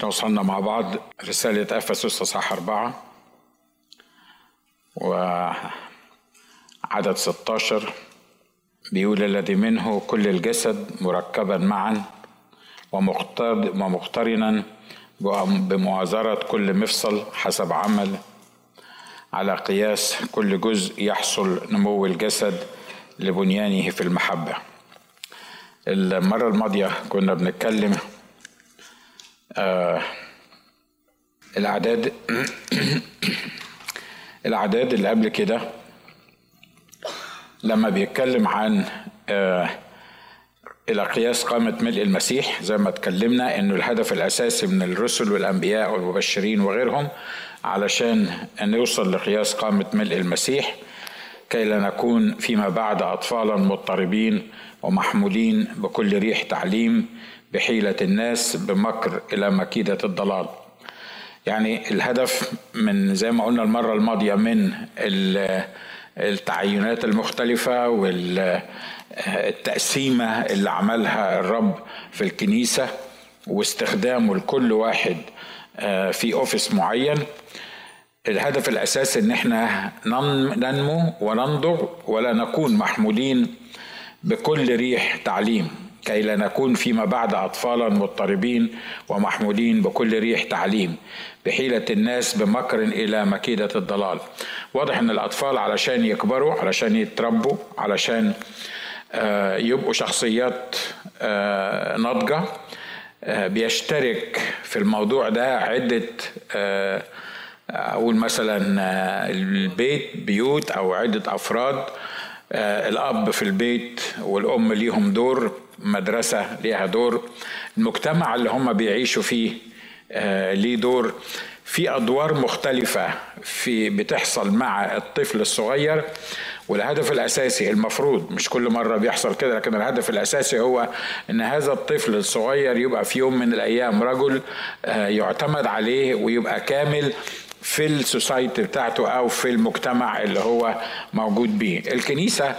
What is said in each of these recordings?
إحنا وصلنا مع بعض رسالة أفسس إصحاح أربعة وعدد 16 بيقول الذي منه كل الجسد مركبا معا ومقترنا بمؤازرة كل مفصل حسب عمل. على قياس كل جزء يحصل نمو الجسد لبنيانه في المحبة. المرة الماضية كنا بنتكلم آه الأعداد الأعداد اللي قبل كده لما بيتكلم عن آه إلى قياس قامة ملء المسيح زي ما اتكلمنا إنه الهدف الأساسي من الرسل والأنبياء والمبشرين وغيرهم علشان أن يوصل لقياس قامة ملء المسيح كي لا نكون فيما بعد أطفالا مضطربين ومحمولين بكل ريح تعليم بحيلة الناس بمكر إلى مكيدة الضلال. يعني الهدف من زي ما قلنا المرة الماضية من التعينات المختلفة والتقسيمة اللي عملها الرب في الكنيسة واستخدامه لكل واحد في أوفيس معين. الهدف الأساسي إن إحنا ننمو وننضج ولا نكون محمولين بكل ريح تعليم. كي لا نكون فيما بعد اطفالا مضطربين ومحمولين بكل ريح تعليم بحيلة الناس بمكر إلى مكيدة الضلال. واضح إن الأطفال علشان يكبروا علشان يتربوا علشان يبقوا شخصيات ناضجة بيشترك في الموضوع ده عدة أقول مثلا البيت بيوت أو عدة أفراد. الأب في البيت والأم ليهم دور مدرسة ليها دور. المجتمع اللي هم بيعيشوا فيه ليه دور. في أدوار مختلفة في بتحصل مع الطفل الصغير والهدف الأساسي المفروض مش كل مرة بيحصل كده لكن الهدف الأساسي هو إن هذا الطفل الصغير يبقى في يوم من الأيام رجل يعتمد عليه ويبقى كامل. في السوسايتي بتاعته أو في المجتمع اللي هو موجود بيه. الكنيسة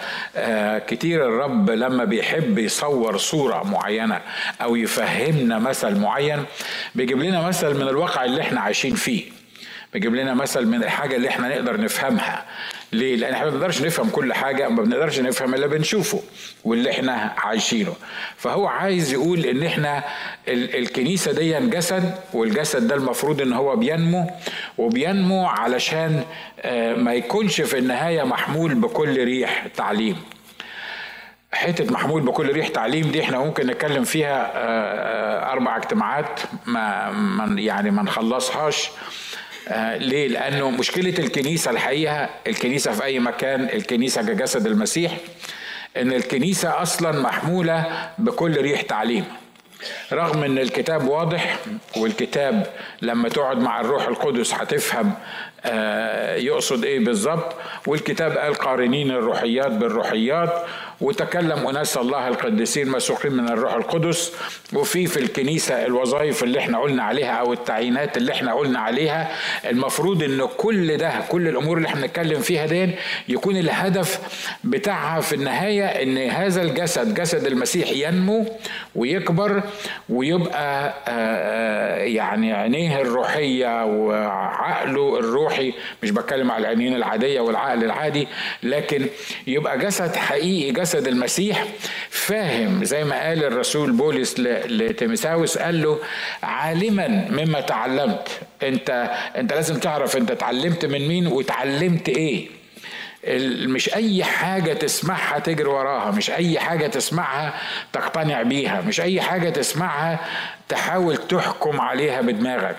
كتير الرب لما بيحب يصور صورة معينة أو يفهمنا مثل معين بيجيب لنا مثل من الواقع اللي إحنا عايشين فيه. بيجيب لنا مثل من الحاجة اللي إحنا نقدر نفهمها. ليه؟ لأن إحنا ما بنقدرش نفهم كل حاجة ما بنقدرش نفهم اللي بنشوفه واللي إحنا عايشينه. فهو عايز يقول إن إحنا الكنيسة دي جسد والجسد ده المفروض إن هو بينمو وبينمو علشان ما يكونش في النهاية محمول بكل ريح تعليم. حتة محمول بكل ريح تعليم دي إحنا ممكن نتكلم فيها أربع اجتماعات ما يعني ما نخلصهاش. آه ليه؟ لأنه مشكلة الكنيسة الحقيقة الكنيسة في أي مكان الكنيسة كجسد المسيح إن الكنيسة أصلا محمولة بكل ريح تعليم رغم إن الكتاب واضح والكتاب لما تقعد مع الروح القدس هتفهم آه يقصد إيه بالظبط. والكتاب قال قارنين الروحيات بالروحيات وتكلم أناس الله القديسين مسوقين من الروح القدس. وفي في الكنيسة الوظائف اللي إحنا قلنا عليها أو التعيينات اللي إحنا قلنا عليها المفروض إن كل ده كل الأمور اللي إحنا بنتكلم فيها دي يكون الهدف بتاعها في النهاية إن هذا الجسد جسد المسيح ينمو ويكبر ويبقى يعني عينيه الروحية وعقله الروحي مش بتكلم على العينين العادية والعقل العادي لكن يبقى جسد حقيقي جسد المسيح فاهم زي ما قال الرسول بولس لتيمساوس قال له عالما مما تعلمت. انت انت لازم تعرف انت اتعلمت من مين واتعلمت إيه. مش أي حاجة تسمعها تجري وراها مش أي حاجة تسمعها تقتنع بيها مش أي حاجة تسمعها تحاول تحكم عليها بدماغك.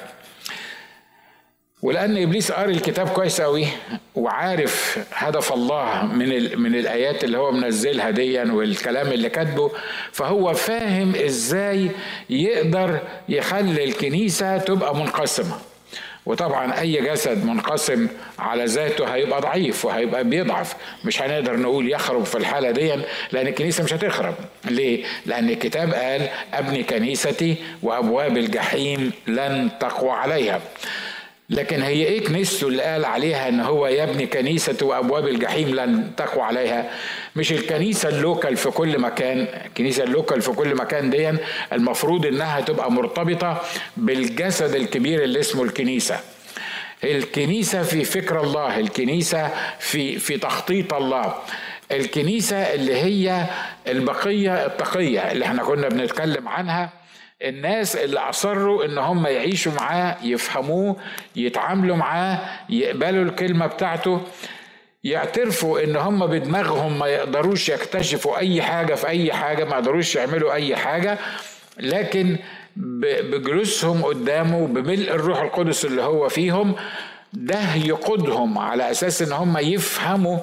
ولأن إبليس قاري الكتاب كويس قوي وعارف هدف الله من من الآيات اللي هو منزلها ديا والكلام اللي كاتبه فهو فاهم إزاي يقدر يخلي الكنيسة تبقى منقسمة. وطبعا أي جسد منقسم على ذاته هيبقى ضعيف وهيبقى بيضعف. مش هنقدر نقول يخرب في الحالة دي لأن الكنيسة مش هتخرب. ليه؟ لأن الكتاب قال أبني كنيستي وأبواب الجحيم لن تقوى عليها. لكن هي إيه كنيسته اللي قال عليها إن هو يبني كنيسة وأبواب الجحيم لن تقوى عليها. مش الكنيسة ال local في كل مكان الكنيسة ال local في كل مكان دي المفروض إنها تبقى مرتبطة بالجسد الكبير اللي اسمه الكنيسة. الكنيسة في فكر الله الكنيسة في في تخطيط الله. الكنيسة اللي هي البقية التقية اللي إحنا كنا بنتكلم عنها الناس اللي أصروا إن هم يعيشوا معاه يفهموه يتعاملوا معاه يقبلوا الكلمة بتاعته يعترفوا إن هم بدماغهم ما يقدروش يكتشفوا أي حاجة في أي حاجة ما يقدروش يعملوا أي حاجة لكن بجلوسهم قدامه بملء الروح القدس اللي هو فيهم ده يقودهم على أساس إن هم يفهموا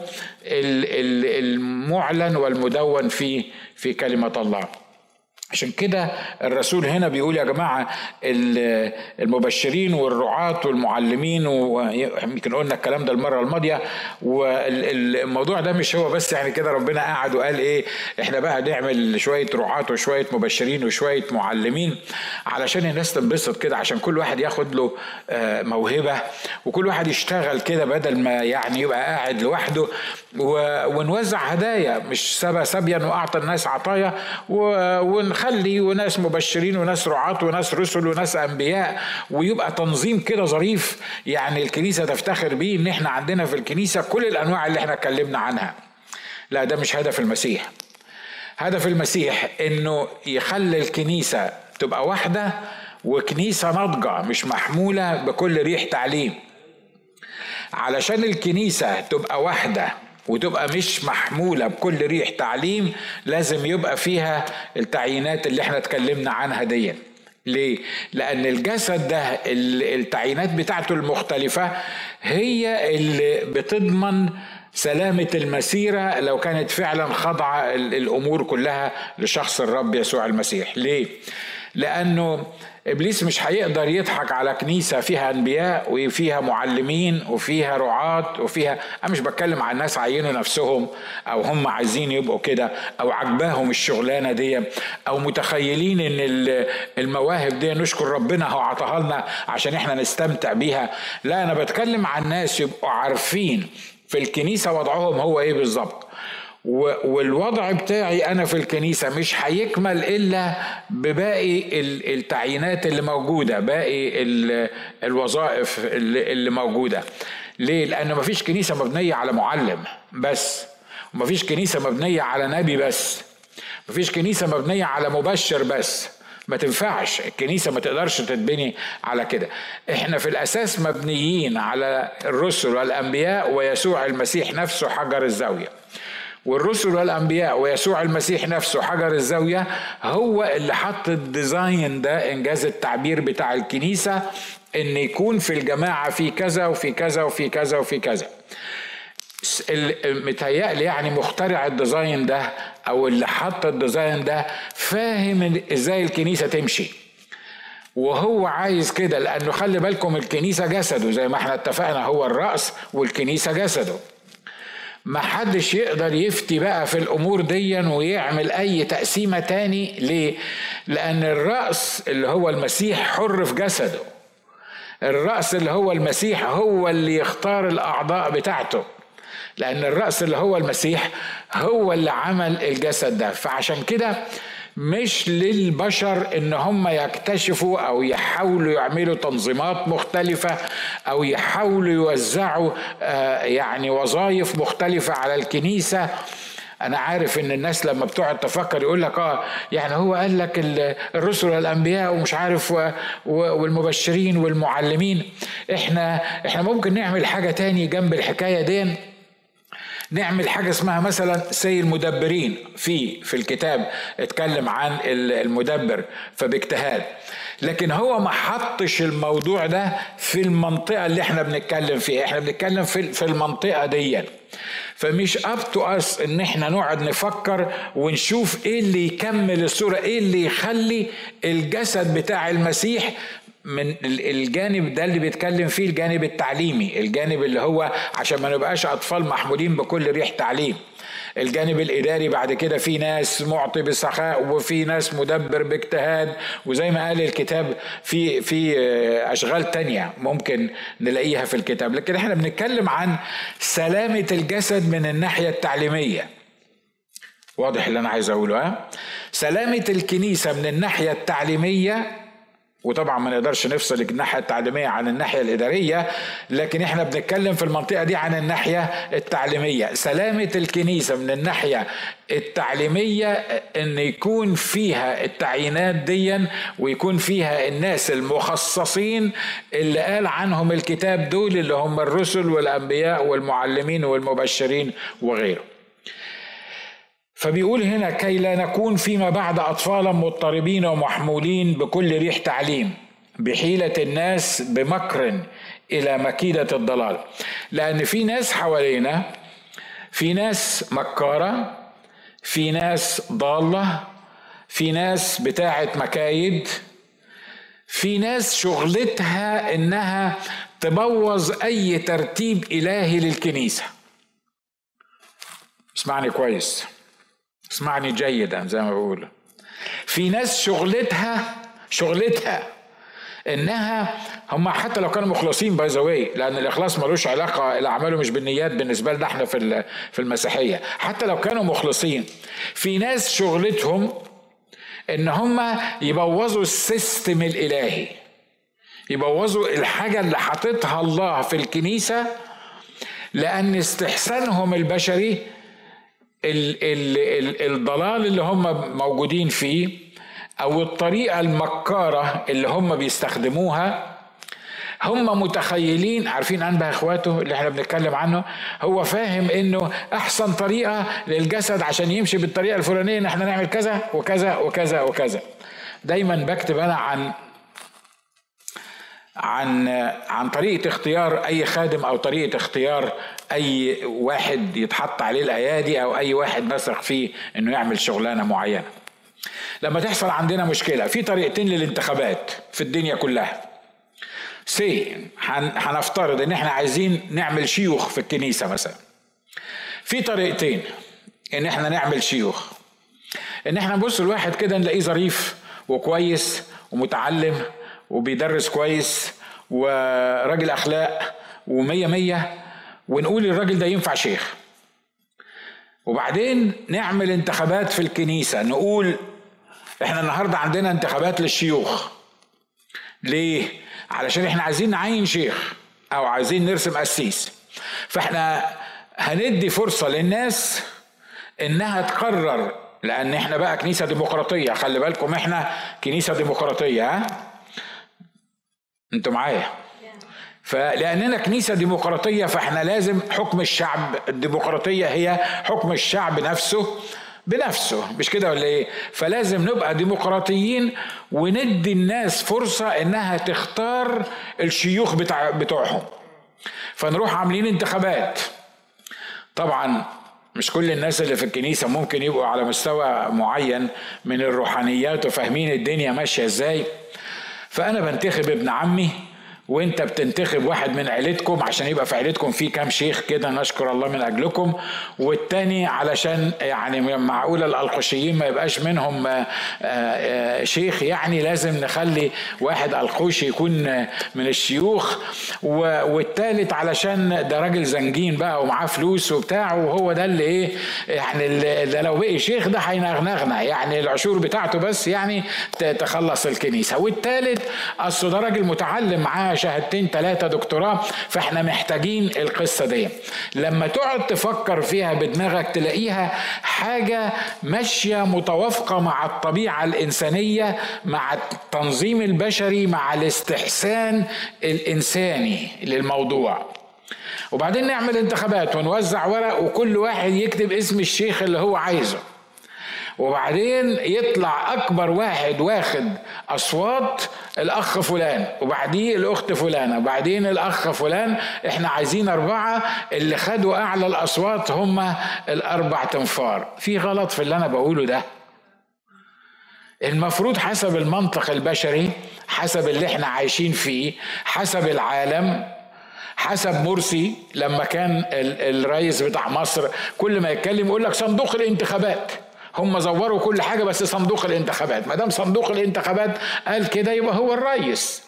المعلن والمدون في في كلمة الله. عشان كده الرسول هنا بيقول يا جماعة المبشرين والرعاة والمعلمين ويمكن قلنا الكلام ده المرة الماضية والموضوع ده مش هو بس يعني كده ربنا قعد وقال إيه إحنا بقى نعمل شوية رعاة وشوية مبشرين وشوية معلمين علشان الناس تنبسط كده عشان كل واحد ياخد له آه، موهبة وكل واحد يشتغل كده بدل ما يعني يبقى قاعد لوحده. ونوزع هدايا مش سبا سبيا وأعطى الناس عطايا ونخلي وناس مبشرين وناس رعاة وناس رسل وناس أنبياء ويبقى تنظيم كده ظريف يعني الكنيسة تفتخر بيه إن إحنا عندنا في الكنيسة كل الأنواع اللي إحنا اتكلمنا عنها. لا ده مش هدف المسيح. هدف المسيح إنه يخلي الكنيسة تبقى واحدة وكنيسة ناضجة مش محمولة بكل ريح تعليم. علشان الكنيسة تبقى واحدة وتبقى مش محمولة بكل ريح تعليم لازم يبقى فيها التعيينات اللي إحنا اتكلمنا عنها دي ليه؟ لأن الجسد ده التعيينات بتاعته المختلفة هي اللي بتضمن سلامة المسيرة لو كانت فعلا خاضعة الأمور كلها لشخص الرب يسوع المسيح ليه؟ لأنه إبليس مش هيقدر يضحك على كنيسة فيها أنبياء وفيها معلمين وفيها رعاة وفيها أنا مش بتكلم عن ناس عينوا نفسهم أو هم عايزين يبقوا كده أو عجباهم الشغلانة دي أو متخيلين إن المواهب دي نشكر ربنا هو عطاها لنا عشان إحنا نستمتع بيها. لا أنا بتكلم عن ناس يبقوا عارفين في الكنيسة وضعهم هو إيه بالظبط. والوضع بتاعي أنا في الكنيسة مش هيكمل إلا بباقي التعيينات اللي موجودة باقي الوظائف اللي موجودة. ليه؟ لأن مفيش كنيسة مبنية على معلم بس ومفيش كنيسة مبنية على نبي بس مفيش كنيسة مبنية على مبشر بس. ما تنفعش الكنيسة ما تقدرش تتبني على كده. إحنا في الأساس مبنيين على الرسل والأنبياء ويسوع المسيح نفسه حجر الزاوية. والرسل والأنبياء ويسوع المسيح نفسه حجر الزاوية هو اللي حط الديزاين ده إنجاز التعبير بتاع الكنيسة إن يكون في الجماعة في كذا وفي كذا وفي كذا وفي كذا. متهيألي يعني مخترع ال design ده أو اللي حط ال design ده فاهم إزاي الكنيسة تمشي. وهو عايز كده لأنه خلي بالكم الكنيسة جسده زي ما إحنا اتفقنا هو الرأس والكنيسة جسده. ما حدش يقدر يفتي بقى في الأمور دي ويعمل أي تقسيمة تاني. ليه؟ لأن الرأس اللي هو المسيح حر في جسده. الرأس اللي هو المسيح هو اللي يختار الأعضاء بتاعته. لأن الرأس اللي هو المسيح هو اللي عمل الجسد ده. فعشان كده مش للبشر إن هم يكتشفوا أو يحاولوا يعملوا تنظيمات مختلفة أو يحاولوا يوزعوا آه، يعني وظائف مختلفة على الكنيسة. أنا عارف إن الناس لما بتقعد تفكر يقول لك آه يعني هو قال لك الرسل والأنبياء ومش عارف والمبشرين والمعلمين. إحنا إحنا ممكن نعمل حاجة تاني جنب الحكاية دي. نعمل حاجة اسمها مثلا سي المدبرين. في في الكتاب اتكلم عن المدبر فباجتهاد. لكن هو ما حطش الموضوع ده في المنطقة اللي إحنا بنتكلم فيها. إحنا بنتكلم في في المنطقة دي. فمش up to us إن إحنا نقعد نفكر ونشوف إيه اللي يكمل الصورة إيه اللي يخلي الجسد بتاع المسيح من الجانب ده اللي بيتكلم فيه الجانب التعليمي الجانب اللي هو عشان ما نبقاش أطفال محمولين بكل ريح تعليم. الجانب الإداري بعد كده في ناس معطي بسخاء وفي ناس مدبر باجتهاد وزي ما قال الكتاب في في أشغال تانية ممكن نلاقيها في الكتاب. لكن إحنا بنتكلم عن سلامة الجسد من الناحية التعليمية. واضح اللي أنا عايز أقوله ها؟ سلامة الكنيسة من الناحية التعليمية وطبعا ما نقدرش نفصل الناحية التعليمية عن الناحية الإدارية لكن إحنا بنتكلم في المنطقة دي عن الناحية التعليمية. سلامة الكنيسة من الناحية التعليمية إن يكون فيها التعيينات ديا ويكون فيها الناس المخصصين اللي قال عنهم الكتاب دول اللي هم الرسل والأنبياء والمعلمين والمبشرين وغيره فبيقول هنا كي لا نكون فيما بعد أطفالا مضطربين ومحمولين بكل ريح تعليم بحيلة الناس بمكر إلى مكيدة الضلال. لأن في ناس حوالينا في ناس مكارة في ناس ضالة في ناس بتاعة مكايد في ناس شغلتها إنها تبوظ أي ترتيب إلهي للكنيسة. اسمعني كويس. اسمعني جيدا زي ما بقول في ناس شغلتها شغلتها إنها هم حتى لو كانوا مخلصين باي ذا لأن الإخلاص ملوش علاقة الأعمال مش بالنيات بالنسبة لنا إحنا في في المسيحية. حتى لو كانوا مخلصين في ناس شغلتهم إن هم يبوظوا السيستم الإلهي. يبوظوا الحاجة اللي حاططها الله في الكنيسة لأن استحسانهم البشري ال ال ال الضلال اللي هم موجودين فيه أو الطريقة المكارة اللي هم بيستخدموها هم متخيلين عارفين انبه إخواته اللي إحنا بنتكلم عنه هو فاهم إنه أحسن طريقة للجسد عشان يمشي بالطريقة الفلانية إن إحنا نعمل كذا وكذا وكذا وكذا. دايما بكتب أنا عن عن عن طريقة اختيار أي خادم أو طريقة اختيار أي واحد يتحط عليه الأيادي أو أي واحد نثق فيه إنه يعمل شغلانة معينة. لما تحصل عندنا مشكلة في طريقتين للانتخابات في الدنيا كلها. سي هنفترض إن إحنا عايزين نعمل شيوخ في الكنيسة مثلا. في طريقتين إن إحنا نعمل شيوخ. إن إحنا نبص الواحد كده نلاقيه ظريف وكويس ومتعلم وبيدرس كويس وراجل أخلاق ومية مية ونقول الراجل ده ينفع شيخ. وبعدين نعمل انتخابات في الكنيسة. نقول إحنا النهاردة عندنا انتخابات للشيوخ. ليه؟ علشان إحنا عايزين نعين شيخ أو عايزين نرسم قسيس. فإحنا هندي فرصة للناس إنها تقرر لأن إحنا بقى كنيسة ديمقراطية. خلي بالكم إحنا كنيسة ديمقراطية ها؟ أنتوا معايا؟ فلاننا كنيسة ديمقراطية فإحنا لازم حكم الشعب الديمقراطية هي حكم الشعب نفسه بنفسه مش كده ولا إيه؟ فلازم نبقى ديمقراطيين وندي الناس فرصة إنها تختار الشيوخ بتاع بتوعهم. فنروح عاملين انتخابات. طبعا مش كل الناس اللي في الكنيسة ممكن يبقوا على مستوى معين من الروحانيات وفاهمين الدنيا ماشية إزاي. فأنا بنتخب ابن عمي وانت بتنتخب واحد من عيلتكم عشان يبقى في عيلتكم في كام شيخ كده نشكر الله من أجلكم. والتاني علشان يعني معقولة الألقشيين ما يبقاش منهم آه، آه، شيخ يعني لازم نخلي واحد ألقوشي يكون من الشيوخ. والتالت علشان ده راجل زنجين بقى ومعاه فلوس وبتاع وهو ده اللي إيه يعني اللي لو بقي شيخ ده هينغنغنا. يعني العشور بتاعته بس يعني تخلص الكنيسة. والتالت أصل ده راجل متعلم معاه شهادتين ثلاثة دكتوراه فإحنا محتاجين القصة دي. لما تقعد تفكر فيها بدماغك تلاقيها حاجة ماشية متوافقة مع الطبيعة الإنسانية مع التنظيم البشري مع الاستحسان الإنساني للموضوع. وبعدين نعمل انتخابات ونوزع ورق وكل واحد يكتب اسم الشيخ اللي هو عايزه. وبعدين يطلع أكبر واحد واخد أصوات الأخ فلان وبعديه الأخت فلانة وبعدين الأخ فلان. إحنا عايزين أربعة اللي خدوا أعلى الأصوات هم الأربع تنفار. في غلط في اللي أنا بقوله ده. المفروض حسب المنطق البشري حسب اللي إحنا عايشين فيه حسب العالم حسب مرسي لما كان الرئيس بتاع مصر كل ما يتكلم يقول لك صندوق الانتخابات. هم زوروا كل حاجة بس صندوق الانتخابات. ما دام صندوق الانتخابات قال كده يبقى هو الرئيس.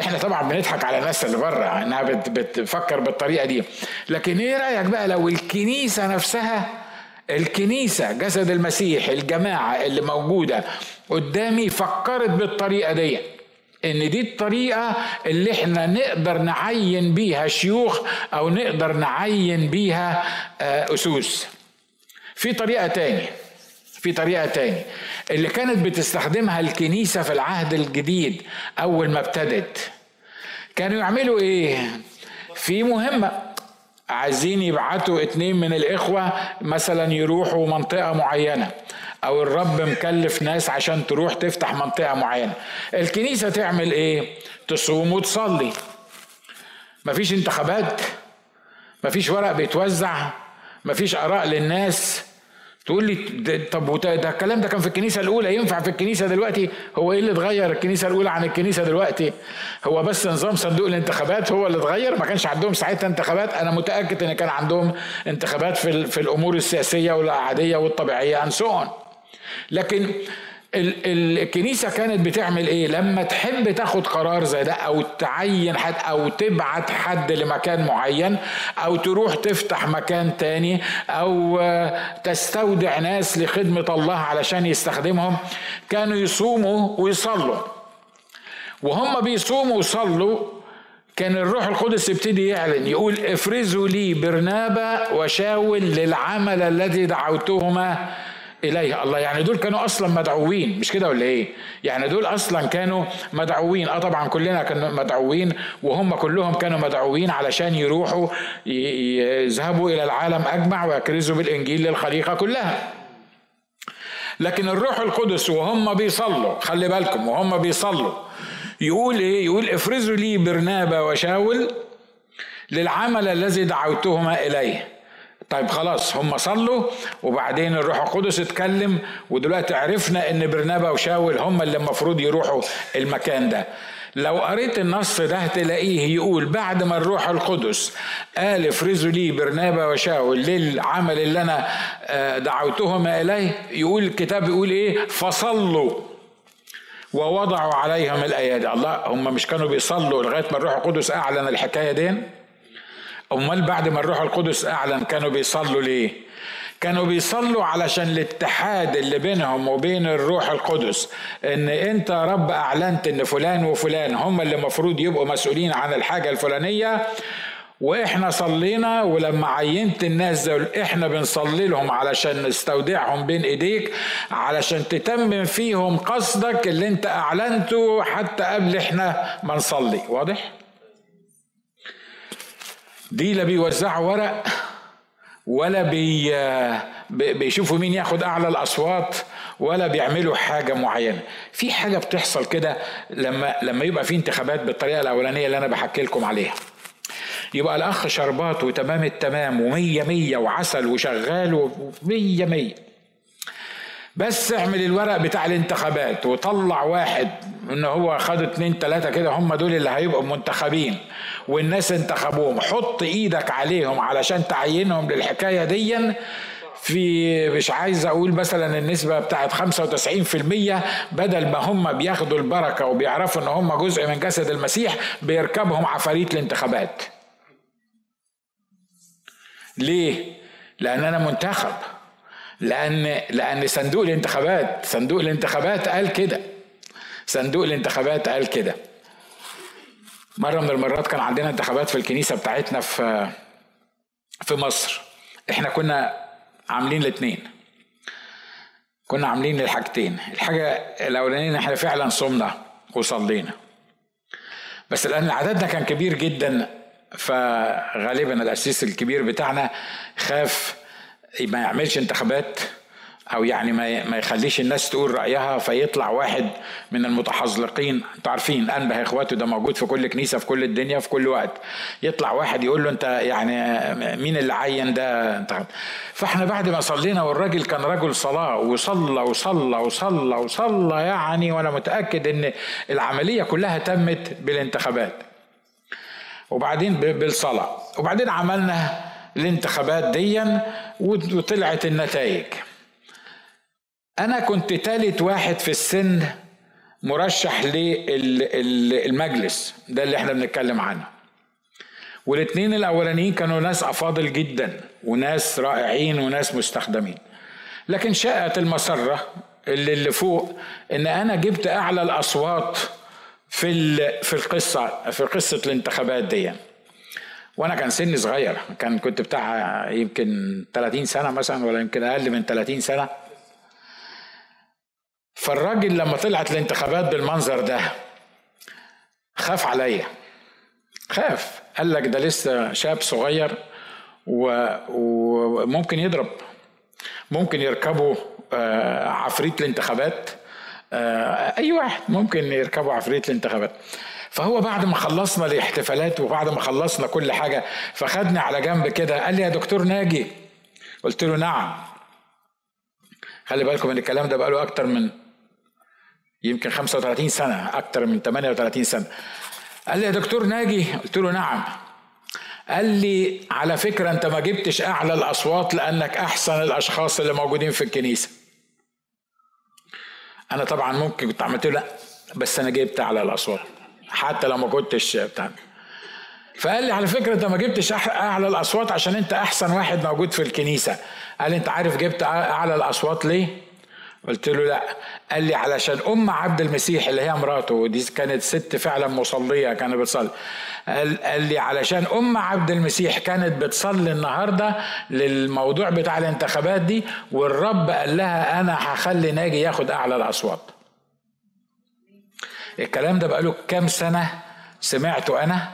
إحنا طبعا بنضحك على الناس اللي بره إنها بتفكر بالطريقة دي. لكن إيه رأيك بقى لو الكنيسة نفسها الكنيسة جسد المسيح الجماعة اللي موجودة قدامي فكرت بالطريقة دي؟ إن دي الطريقة اللي إحنا نقدر نعين بيها شيوخ أو نقدر نعين بيها آه، أسوس. في طريقة تاني في طريقة تاني اللي كانت بتستخدمها الكنيسة في العهد الجديد أول ما ابتدت كانوا يعملوا إيه؟ في مهمة عايزين يبعتوا اتنين من الإخوة مثلا يروحوا منطقة معينة أو الرب مكلف ناس عشان تروح تفتح منطقة معينة الكنيسة تعمل إيه؟ تصوم وتصلي مفيش انتخابات مفيش ورق بيتوزع مفيش آراء للناس تقول لي طب ده الكلام ده كان في الكنيسة الأولى ينفع في الكنيسة دلوقتي؟ هو إيه اللي اتغير؟ الكنيسة الأولى عن الكنيسة دلوقتي. هو بس نظام صندوق الانتخابات هو اللي اتغير؟ ما كانش عندهم ساعتها انتخابات. أنا متأكد إن كان عندهم انتخابات في في الأمور السياسية والعادية والطبيعية عن لكن الكنيسة كانت بتعمل إيه؟ لما تحب تاخد قرار زي ده أو تعين حد أو تبعت حد لمكان معين أو تروح تفتح مكان تاني أو تستودع ناس لخدمة الله علشان يستخدمهم كانوا يصوموا ويصلوا. وهم بيصوموا ويصلوا كان الروح القدس يبتدي يعلن يقول افرزوا لي برنابا وشاول للعمل الذي دعوتهما إليه. الله يعني دول كانوا أصلا مدعوين. مش كده ولا إيه؟ يعني دول أصلا كانوا مدعوين. أه طبعا كلنا كانوا مدعوين وهم كلهم كانوا مدعوين علشان يروحوا يذهبوا إلى العالم أجمع ويكرزوا بالإنجيل للخليقة كلها. لكن الروح القدس وهم بيصلوا خلي بالكم وهم بيصلوا. يقول إيه؟ يقول افرزوا لي برنابا وشاول للعمل الذي دعوتهما إليه. طيب خلاص هم صلوا وبعدين الروح القدس اتكلم ودلوقتي عرفنا إن برنابا وشاول هم اللي المفروض يروحوا المكان ده. لو قريت النص ده تلاقيه يقول بعد ما الروح القدس قال افرزوا لي برنابا وشاول للعمل اللي أنا آه، دعوتهما إليه يقول الكتاب يقول إيه؟ فصلوا ووضعوا عليهم الأيادي. الله هم مش كانوا بيصلوا لغاية ما الروح القدس أعلن الحكاية دي أمال بعد ما الروح القدس أعلن كانوا بيصلوا ليه؟ كانوا بيصلوا علشان الاتحاد اللي بينهم وبين الروح القدس إن أنت يا رب أعلنت إن فلان وفلان هم اللي المفروض يبقوا مسؤولين عن الحاجة الفلانية وإحنا صلينا ولما عينت الناس دول إحنا بنصلي لهم علشان نستودعهم بين إيديك علشان تتمم فيهم قصدك اللي أنت أعلنته حتى قبل إحنا ما نصلي واضح؟ دي لا بيوزعوا ورق ولا بي بيشوفوا مين ياخد أعلى الأصوات ولا بيعملوا حاجة معينة. في حاجة بتحصل كده لما لما يبقى في انتخابات بالطريقة الأولانية اللي أنا بحكي لكم عليها. يبقى الأخ شربات وتمام التمام ومية مية وعسل وشغال ومية مية. بس اعمل الورق بتاع الانتخابات وطلع واحد إن هو خد اتنين تلاتة كده هم دول اللي هيبقوا منتخبين. والناس انتخبوهم. حط إيدك عليهم علشان تعينهم للحكاية ديا. في مش عايز أقول مثلا النسبة بتاعت 95% بدل ما هم بياخدوا البركة وبيعرفوا إن هم جزء من جسد المسيح بيركبهم عفاريت الانتخابات. ليه؟ لأن أنا منتخب. لأن لأن صندوق الانتخابات صندوق الانتخابات قال كده. صندوق الانتخابات قال كده. مرة من المرات كان عندنا انتخابات في الكنيسة بتاعتنا في في مصر. إحنا كنا عاملين الاثنين كنا عاملين الحاجتين. الحاجة الأولانية إن إحنا فعلا صمنا وصلينا. بس لأن عددنا كان كبير جدا فغالبا الاسيس الكبير بتاعنا خاف ما يعملش انتخابات. أو يعني ما يخليش الناس تقول رأيها فيطلع واحد من المتحزلقين أنتوا عارفين أنبه اخواته ده موجود في كل كنيسة في كل الدنيا في كل وقت. يطلع واحد يقول له أنت يعني مين اللي عين ده؟ فإحنا بعد ما صلينا والراجل كان رجل صلاة وصلى وصلى وصلى وصلى يعني وأنا متأكد إن العملية كلها تمت بالانتخابات. وبعدين بالصلاة. وبعدين عملنا الانتخابات ديا وطلعت النتائج. أنا كنت تالت واحد في السن مرشح للمجلس ده اللي إحنا بنتكلم عنه. والاثنين الأولانيين كانوا ناس أفاضل جدا وناس رائعين وناس مستخدمين. لكن شاءت المسرة اللي اللي فوق إن أنا جبت أعلى الأصوات في في القصة في قصة الانتخابات دي. وأنا كان سني صغير كان كنت بتاع يمكن 30 سنة مثلا ولا يمكن أقل من 30 سنة. فالراجل لما طلعت الانتخابات بالمنظر ده خاف عليا. خاف. قال لك ده لسه شاب صغير وممكن يضرب. ممكن يركبوا آه، عفريت الانتخابات. آه، أي واحد ممكن يركبوا عفريت الانتخابات. فهو بعد ما خلصنا الاحتفالات وبعد ما خلصنا كل حاجة فخدني على جنب كده قال لي يا دكتور ناجي. قلت له نعم. خلي بالكم إن الكلام ده بقاله أكتر من يمكن 35 سنة أكتر من 38 سنة. قال لي يا دكتور ناجي قلت له نعم. قال لي على فكرة أنت ما جبتش أعلى الأصوات لأنك أحسن الأشخاص اللي موجودين في الكنيسة. أنا طبعا ممكن كنت عملت له لا بس أنا جبت أعلى الأصوات حتى لو ما كنتش بتاع. فقال لي على فكرة أنت ما جبتش أعلى الأصوات عشان أنت أحسن واحد موجود في الكنيسة. قال لي أنت عارف جبت أعلى الأصوات ليه؟ قلت له لا. قال لي علشان أم عبد المسيح اللي هي مراته ودي كانت ست فعلا مصلية كانت بتصلي. قال, قال لي علشان أم عبد المسيح كانت بتصلي النهارده للموضوع بتاع الانتخابات دي والرب قال لها أنا هخلي ناجي ياخد أعلى الأصوات. الكلام ده بقاله كام سنة سمعته أنا؟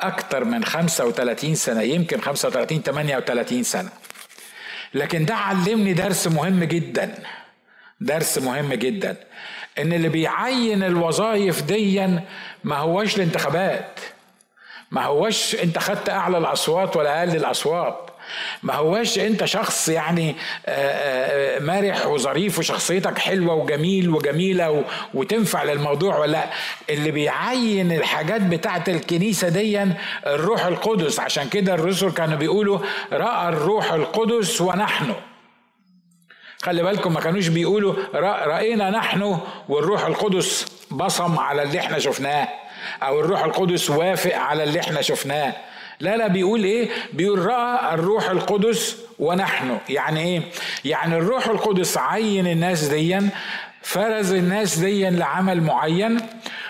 أكتر من 35 سنة يمكن 35 38 سنة. لكن ده علمني درس مهم جدا. درس مهم جدا. إن اللي بيعين الوظائف ديا ما هوش الانتخابات. ما هوش أنت خدت أعلى الأصوات ولا أقل الأصوات. ما هواش انت شخص يعني آه، آه، مرح وظريف وشخصيتك حلوة وجميل وجميلة وتنفع للموضوع ولا اللي بيعين الحاجات بتاعت الكنيسة ديا الروح القدس. عشان كده الرسل كانوا بيقولوا رأى الروح القدس ونحن. خلي بالكم ما كانوش بيقولوا رأينا نحن والروح القدس بصم على اللي إحنا شفناه أو الروح القدس وافق على اللي إحنا شفناه. لا لا بيقول إيه؟ بيقول رأى الروح القدس ونحن. يعني إيه؟ يعني الروح القدس عين الناس ديا فرز الناس ديا لعمل معين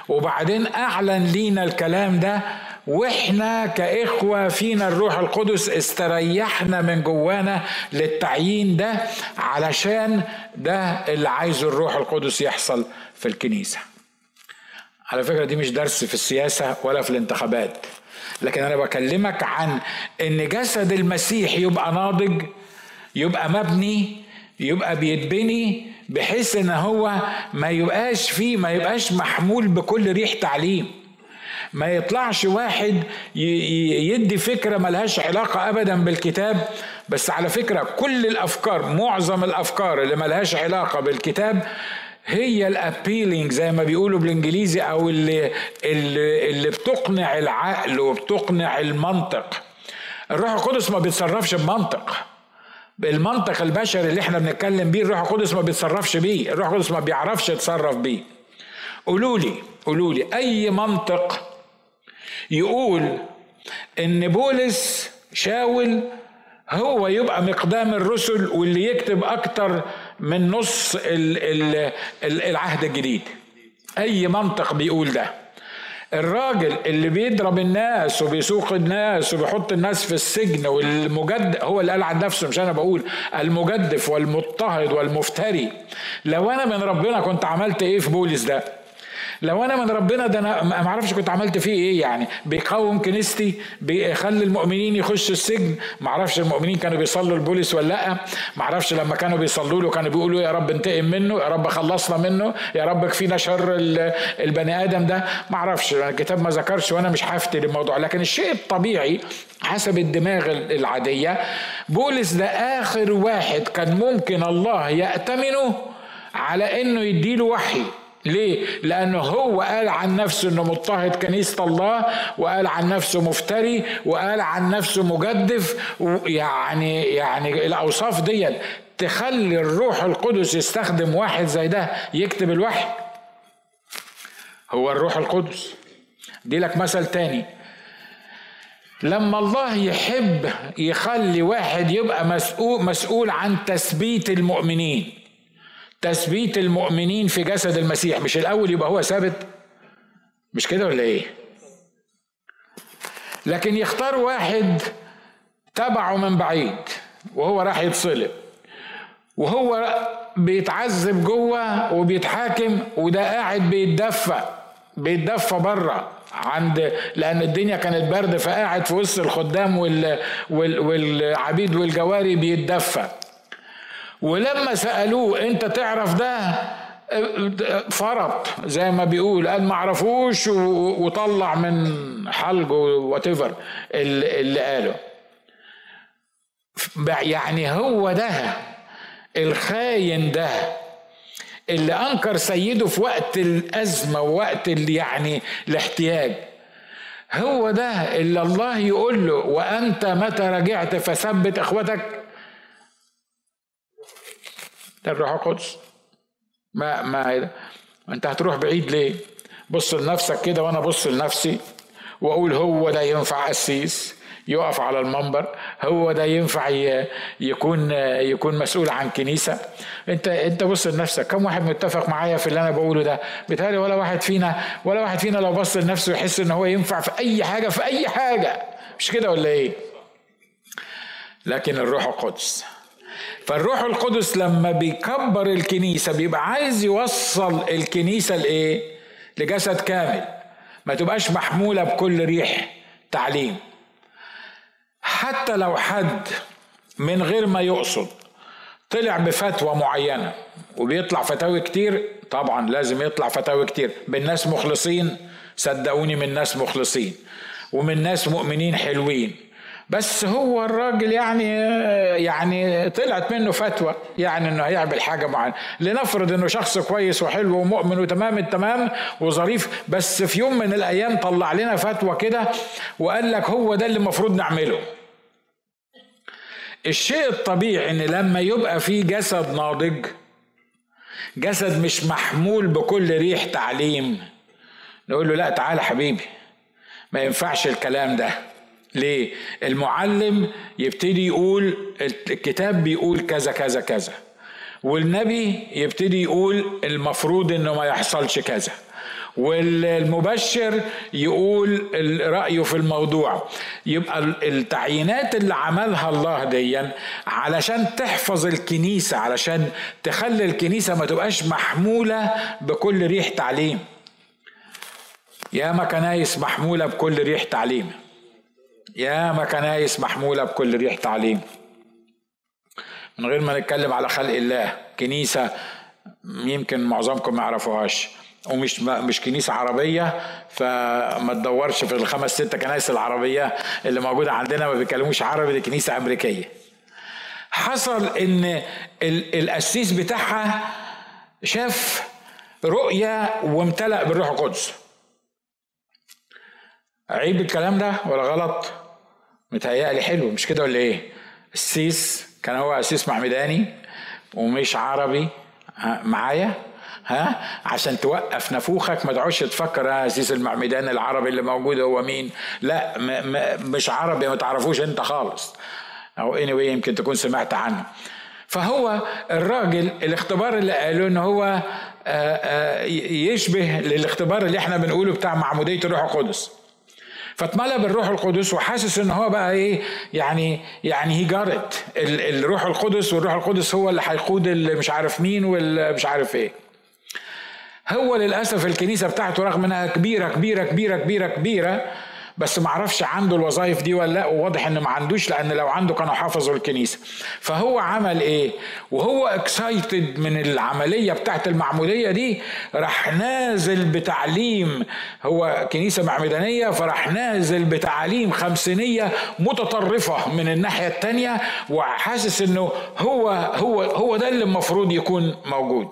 وبعدين أعلن لينا الكلام ده. وإحنا كإخوة فينا الروح القدس استريحنا من جوانا للتعيين ده علشان ده اللي عايزه الروح القدس يحصل في الكنيسة. على فكرة دي مش درس في السياسة ولا في الانتخابات. لكن أنا بكلمك عن إن جسد المسيح يبقى ناضج يبقى مبني يبقى بيتبني بحيث إن هو ما يبقاش فيه ما يبقاش محمول بكل ريح تعليم. ما يطلعش واحد يدي فكرة ملهاش علاقة أبدا بالكتاب بس على فكرة كل الأفكار معظم الأفكار اللي ملهاش علاقة بالكتاب هي الابيلينج زي ما بيقولوا بالإنجليزي أو اللي اللي, اللي بتقنع العقل وبتقنع المنطق. الروح القدس ما بيتصرفش بمنطق. المنطق البشري اللي إحنا بنتكلم بيه الروح القدس ما بيتصرفش بيه. الروح القدس ما بيعرفش يتصرف بيه. قولوا لي قولوا لي أي منطق يقول إن بولس شاول هو يبقى مقدام الرسل واللي يكتب أكتر من نص العهد الجديد. أي منطق بيقول ده. الراجل اللي بيضرب الناس وبيسوق الناس وبيحط الناس في السجن والمجد هو اللي قال عن نفسه مش أنا بقول. المجدف والمضطهد والمفتري. لو أنا من ربنا كنت عملت إيه في بولس ده؟ لو أنا من ربنا ده أنا ما أعرفش كنت عملت فيه إيه يعني. بيقاوم كنيستي بيخلي المؤمنين يخشوا السجن. ما أعرفش المؤمنين كانوا بيصلوا البوليس ولا لأ. ما أعرفش لما كانوا بيصلوا له كانوا بيقولوا يا رب انتقم منه يا رب خلصنا منه يا رب كفينا شر البني آدم ده. ما أعرفش الكتاب ما ذكرش وأنا مش هفتي الموضوع لكن الشيء الطبيعي حسب الدماغ العادية بولس ده آخر واحد كان ممكن الله يأتمنه على إنه يديله وحي. ليه؟ لأنه هو قال عن نفسه إنه مضطهد كنيسة الله وقال عن نفسه مفتري وقال عن نفسه مجدف يعني يعني الأوصاف دي تخلي الروح القدس يستخدم واحد زي ده يكتب الوحي. هو الروح القدس. دي لك مثل تاني. لما الله يحب يخلي واحد يبقى مسؤول مسؤول عن تثبيت المؤمنين. تثبيت المؤمنين في جسد المسيح مش الأول يبقى هو ثابت؟ مش كده ولا إيه؟ لكن يختار واحد تبعه من بعيد وهو راح يتصلب وهو بيتعذب جوه وبيتحاكم وده قاعد بيتدفى بيتدفى بره عند لأن الدنيا كانت برد فقاعد في وسط الخدام وال وال والعبيد والجواري بيتدفى. ولما سألوه أنت تعرف ده؟ فرط زي ما بيقول. قال ما عرفوش وطلع من حلقه وات اللي قاله. يعني هو ده الخاين ده اللي أنكر سيده في وقت الأزمة ووقت اللي يعني الاحتياج. هو ده اللي الله يقول له وأنت متى رجعت فثبت إخوتك؟ ده الروح القدس؟ ما ما انت هتروح بعيد ليه؟ بص لنفسك كده وأنا بص لنفسي واقول هو ده ينفع قسيس يقف على المنبر؟ هو ده ينفع يكون يكون مسؤول عن كنيسة؟ انت انت بص لنفسك. كم واحد متفق معايا في اللي أنا بقوله ده؟ بيتهيألي ولا واحد فينا ولا واحد فينا لو بص لنفسه يحس ان هو ينفع في أي حاجة في أي حاجة. مش كده ولا إيه؟ لكن الروح القدس فالروح القدس لما بيكبر الكنيسة بيبقى عايز يوصل الكنيسة لإيه؟ لجسد كامل. ما تبقاش محمولة بكل ريح تعليم. حتى لو حد من غير ما يقصد طلع بفتوى معينة وبيطلع فتاوي كتير طبعا لازم يطلع فتاوي كتير. من ناس مخلصين صدقوني من ناس مخلصين. ومن ناس مؤمنين حلوين. بس هو الراجل يعني يعني طلعت منه فتوى يعني إنه هيعمل حاجة معينة. لنفرض إنه شخص كويس وحلو ومؤمن وتمام التمام وظريف بس في يوم من الأيام طلع لنا فتوى كده وقال لك هو ده اللي المفروض نعمله. الشيء الطبيعي إن لما يبقى في جسد ناضج جسد مش محمول بكل ريح تعليم نقول له لا تعالى حبيبي ما ينفعش الكلام ده. ليه؟ المعلم يبتدي يقول الكتاب بيقول كذا كذا كذا. والنبي يبتدي يقول المفروض إنه ما يحصلش كذا. والمبشر يقول رأيه في الموضوع. يبقى التعيينات اللي عملها الله ديا علشان تحفظ الكنيسة علشان تخلي الكنيسة ما تبقاش محمولة بكل ريح تعليم. يا ما كنايس محمولة بكل ريح تعليم. يا ما كنايس محمولة بكل ريح تعليم. من غير ما نتكلم على خلق الله كنيسة يمكن معظمكم ما يعرفوهاش. ومش مش كنيسة عربية فما تدورش في الخمس ست كنائس العربية اللي موجودة عندنا ما بيتكلموش عربي دي كنيسة أمريكية. حصل إن القسيس بتاعها شاف رؤية وامتلأ بالروح القدس. عيب الكلام ده ولا غلط؟ متهيألي حلو. مش كده ولا إيه؟ السيس كان هو قسيس معمداني ومش عربي. معايا؟ ها؟ عشان توقف نفوخك ما تقعدش تفكر ها عزيز المعمدان العربي اللي موجود هو مين؟ لا م م مش عربي ما تعرفوش أنت خالص. أو anyway يمكن تكون سمعت عنه. فهو الراجل الاختبار اللي قالوا إن هو آآ آآ يشبه للاختبار اللي إحنا بنقوله بتاع معمودية الروح القدس. فاتملى بالروح القدس وحاسس إن هو بقى إيه يعني يعني هي جارت الروح القدس والروح القدس هو اللي هيقود اللي مش عارف مين واللي مش عارف إيه. هو للأسف الكنيسة بتاعته رغم إنها كبيرة كبيرة كبيرة كبيرة كبيرة بس ما أعرفش عنده الوظائف دي ولا لا وواضح إنه ما عندوش لأن لو عنده كانوا حافظوا الكنيسة. فهو عمل إيه؟ وهو اكسايتد من العملية بتاعت المعموديه دي راح نازل بتعليم. هو كنيسة معمدانية فراح نازل بتعليم خمسينية متطرفة من الناحية الثانية وحاسس إنه هو هو هو ده اللي المفروض يكون موجود.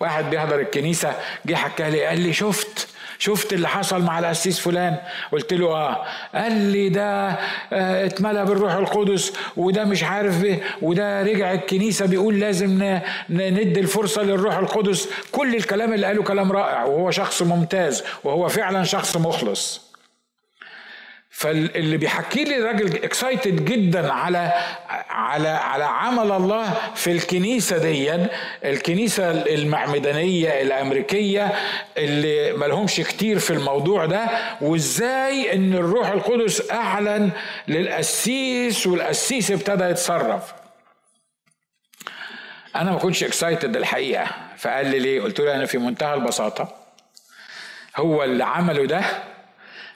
واحد بيحضر الكنيسة جه حكى لي قال لي شفت شفت اللي حصل مع القسيس فلان؟ قلت له آه. قال لي ده آه اتملى بالروح القدس وده مش عارف إيه وده رجع الكنيسة بيقول لازم ندي الفرصة للروح القدس. كل الكلام اللي قاله كلام رائع وهو شخص ممتاز وهو فعلا شخص مخلص. فاللي بيحكي لي راجل اكسايتد جدا على على على عمل الله في الكنيسة دي الكنيسة المعمدانيه الأمريكية اللي ملهمش كتير في الموضوع ده وإزاي إن الروح القدس أعلن للقسيس والقسيس ابتدى يتصرف. أنا ما كنتش اكسايتد الحقيقة فقال لي ليه؟ قلت له أنا في منتهى البساطة هو اللي عمله ده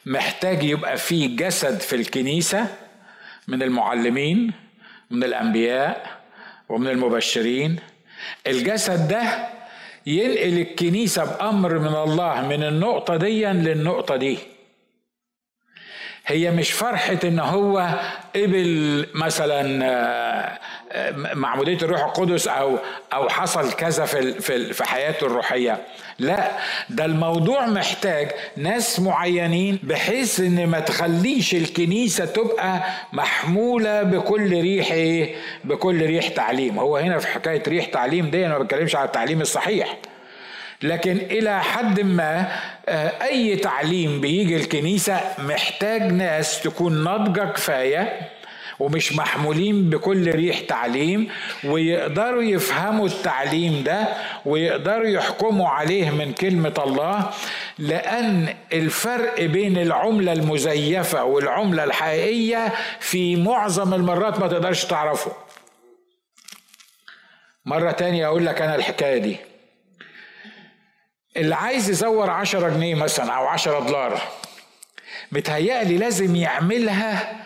محتاج يبقى فيه جسد في الكنيسة من المعلمين من الأنبياء ومن المبشرين. الجسد ده ينقل الكنيسة بأمر من الله من النقطة دي للنقطة دي. هي مش فرحة إن هو قبل مثلا معمودية الروح القدس أو أو حصل كذا في في حياته الروحية. لا ده الموضوع محتاج ناس معينين بحيث إن ما تخليش الكنيسة تبقى محمولة بكل ريح إيه؟ بكل ريح تعليم. هو هنا في حكاية ريح تعليم دي أنا ما بتكلمش على التعليم الصحيح. لكن إلى حد ما آه، أي تعليم بيجي الكنيسة محتاج ناس تكون ناضجة كفاية ومش محمولين بكل ريح تعليم ويقدروا يفهموا التعليم ده ويقدروا يحكموا عليه من كلمة الله لأن الفرق بين العملة المزيفة والعملة الحقيقية في معظم المرات ما تقدرش تعرفه. مرة تانية أقول لك أنا الحكاية دي. اللي عايز يزور عشرة جنيه مثلا أو عشرة دولار متهيألي لازم يعملها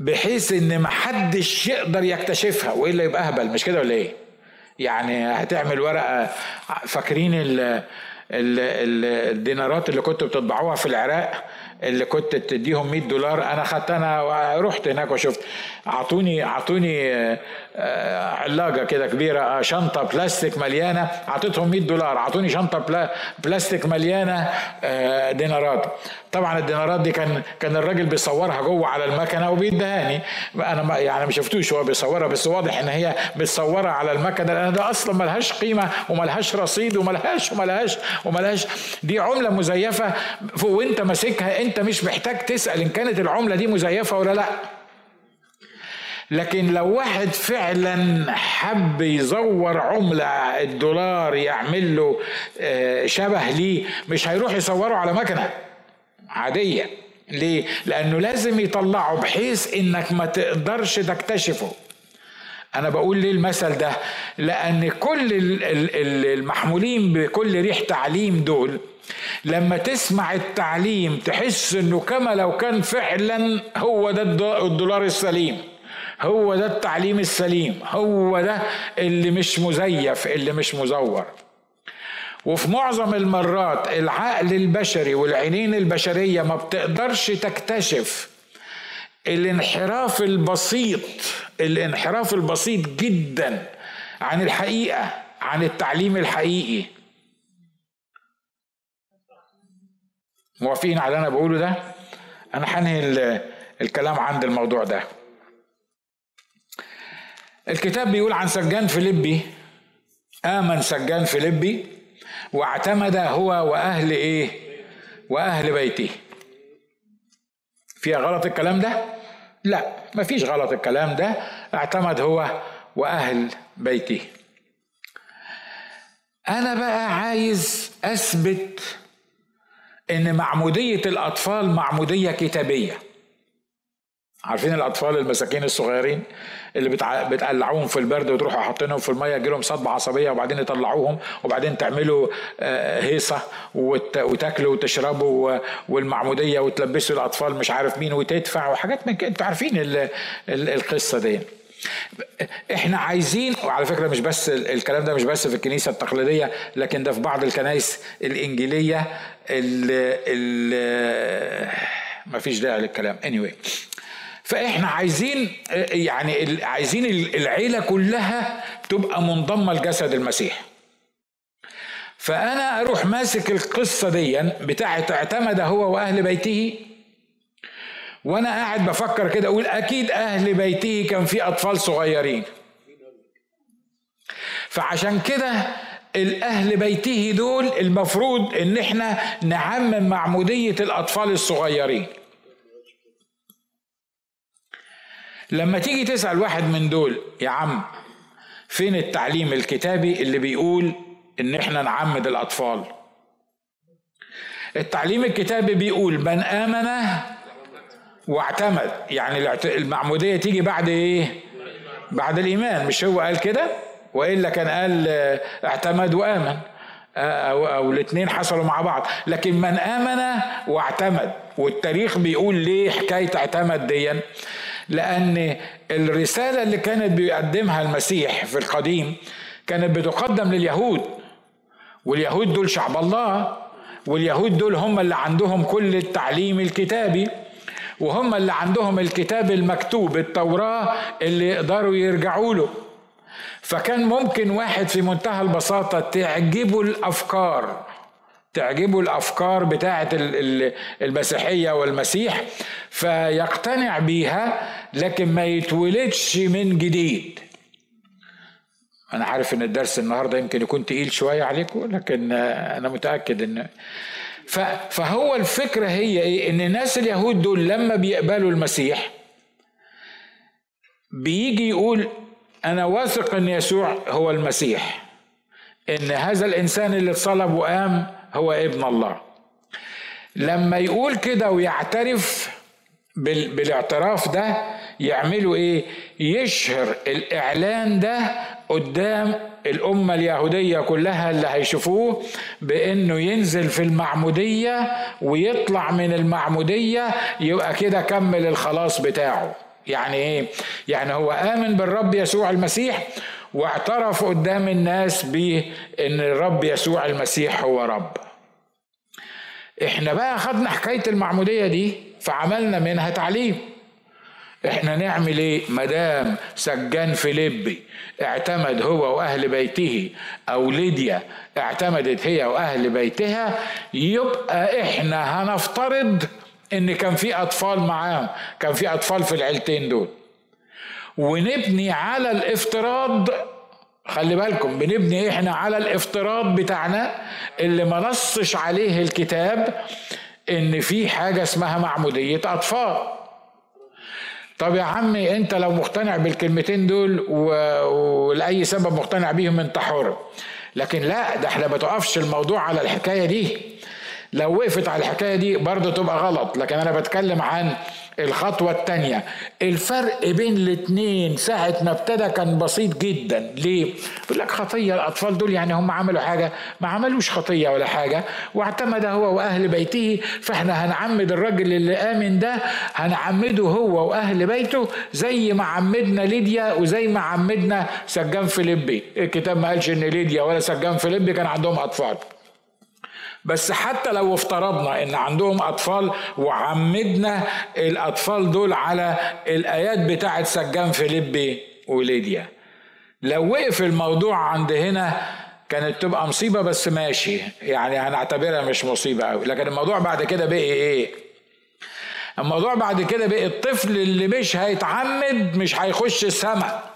بحيث إن محدش يقدر يكتشفها وإلا يبقى أهبل مش كده ولا إيه؟ يعني هتعمل ورقة فاكرين الدينارات اللي كنتوا بتطبعوها في العراق اللي كنت تديهم 100 دولار أنا خدت أنا رحت هناك وشفت. اعطوني اعطوني آه، علاقة كده كبيرة آه، شنطة بلاستيك مليانة. اعطيتهم 100 دولار. اعطوني شنطة بلاستيك مليانة آه، دينارات. طبعا الدينارات دي كان كان الراجل بيصورها جوه على المكنة وبيدهاني أنا يعني ما شفتوش هو بيصورها بس واضح إن هي بتصورها على المكنة لأن ده أصلا ملهاش قيمة وملهاش رصيد وملهاش وملهاش وملهاش. دي عملة مزيفة. وأنت ماسكها أنت مش محتاج تسأل إن كانت العملة دي مزيفة ولا لأ. لكن لو واحد فعلا حب يزور عملة الدولار يعمل له آه، شبه ليه مش هيروح يصوره على مكنة عادية ليه؟ لأنه لازم يطلعه بحيث إنك ما تقدرش تكتشفه أنا بقول ليه المثل ده؟ لأن كل المحمولين بكل ريح تعليم دول لما تسمع التعليم تحس إنه كما لو كان فعلا هو ده الدولار السليم هو ده التعليم السليم هو ده اللي مش مزيف اللي مش مزور. وفي معظم المرات العقل البشري والعينين البشرية ما بتقدرش تكتشف الانحراف البسيط الانحراف البسيط جدا عن الحقيقة عن التعليم الحقيقي. موافقين على اللي أنا بقوله ده؟ أنا هنهي الكلام عند الموضوع ده. الكتاب بيقول عن سجان فيليبي آمن سجان فيليبي واعتمد هو وأهل إيه؟ وأهل بيته. فيها غلط الكلام ده؟ لا مفيش غلط الكلام ده اعتمد هو وأهل بيته. أنا بقى عايز أثبت إن معمودية الأطفال معمودية كتابية. عارفين الأطفال المساكين الصغيرين اللي بتقلعوهم في البرد وتروحوا حاطينهم في المية يجي لهم صدمة عصبية وبعدين يطلعوهم وبعدين تعملوا آه، هيصة وتاكلوا وتشربوا والمعمودية وتلبسوا الأطفال مش عارف مين وتدفع وحاجات من كده أنتوا عارفين القصة دي. إحنا عايزين وعلى فكرة مش بس الكلام ده مش بس في الكنيسة التقليدية لكن ده في بعض الكنائس الإنجيلية اللي ما فيش داعي للكلام. Anyway. فإحنا عايزين يعني عايزين العيلة كلها تبقى منضمة لجسد المسيح. فأنا أروح ماسك القصة دي بتاعت اعتمد هو وأهل بيته وأنا قاعد بفكر كده أقول أكيد أهل بيته كان في أطفال صغيرين. فعشان كده الأهل بيته دول المفروض إن إحنا نعمم معمودية الأطفال الصغيرين. لما تيجي تسأل واحد من دول يا عم فين التعليم الكتابي اللي بيقول إن إحنا نعمد الأطفال؟ التعليم الكتابي بيقول من آمن واعتمد. يعني المعمودية تيجي بعد إيه؟ بعد الإيمان. مش هو قال كده؟ وإلا كان قال اعتمد وآمن. أو أو الاثنين حصلوا مع بعض. لكن من آمن واعتمد والتاريخ بيقول ليه حكاية اعتمد ديا؟ لأن الرسالة اللي كانت بيقدمها المسيح في القديم كانت بتقدم لليهود. واليهود دول شعب الله واليهود دول هم اللي عندهم كل التعليم الكتابي وهم اللي عندهم الكتاب المكتوب التوراة اللي يقدروا يرجعوا له. فكان ممكن واحد في منتهى البساطة تعجبه الأفكار تعجبه الأفكار بتاعه المسيحية والمسيح فيقتنع بيها لكن ما يتولدش من جديد. أنا عارف إن الدرس النهارده يمكن يكون تقيل شوية عليكم لكن أنا متأكد إن فهو الفكرة هي إيه؟ إن الناس اليهود دول لما بيقبلوا المسيح بيجي يقول أنا واثق إن يسوع هو المسيح إن هذا الإنسان اللي اتصلب وقام هو ابن الله. لما يقول كده ويعترف بالاعتراف ده يعملوا إيه؟ يشهر الإعلان ده قدام الأمة اليهودية كلها اللي هيشوفوه بأنه ينزل في المعمودية ويطلع من المعمودية يبقى كده كمل الخلاص بتاعه. يعني إيه؟ يعني هو آمن بالرب يسوع المسيح واعترف قدام الناس بان الرب يسوع المسيح هو رب. إحنا بقى خدنا حكاية المعمودية دي فعملنا منها تعليم. إحنا نعمل إيه؟ مدام سجان فيليبي اعتمد هو وأهل بيته أو ليديا اعتمدت هي وأهل بيتها يبقى إحنا هنفترض إن كان في أطفال معاهم كان في أطفال في العيلتين دول. ونبني على الافتراض خلي بالكم بنبني إحنا على الافتراض بتاعنا اللي ما نصش عليه الكتاب إن في حاجة اسمها معمودية أطفال. طب يا عمي أنت لو مقتنع بالكلمتين دول ولأي سبب مقتنع بيهم أنت حر. لكن لا ده إحنا ما تقفش الموضوع على الحكاية دي. لو وقفت على الحكاية دي برضه تبقى غلط لكن أنا بتكلم عن الخطوة الثانية الفرق بين الاثنين ساعة ما ابتدى كان بسيط جدا. ليه؟ يقول لك خطية الأطفال دول يعني هم عملوا حاجة ما عملوش خطية ولا حاجة واعتمد هو وأهل بيته فإحنا هنعمد الراجل اللي آمن ده هنعمده هو وأهل بيته زي ما عمدنا ليديا وزي ما عمدنا سجان فيليبي. الكتاب ما قالش إن ليديا ولا سجان فيليبي كان عندهم أطفال. بس حتى لو افترضنا إن عندهم أطفال وعمدنا الأطفال دول على الآيات بتاعه سجان فيليبي وليديا. لو وقف الموضوع عند هنا كانت تبقى مصيبة بس ماشي. يعني هنعتبرها مش مصيبة قوي لكن الموضوع بعد كده بقي إيه؟ الموضوع بعد كده بقي الطفل اللي مش هيتعمد مش هيخش السماء.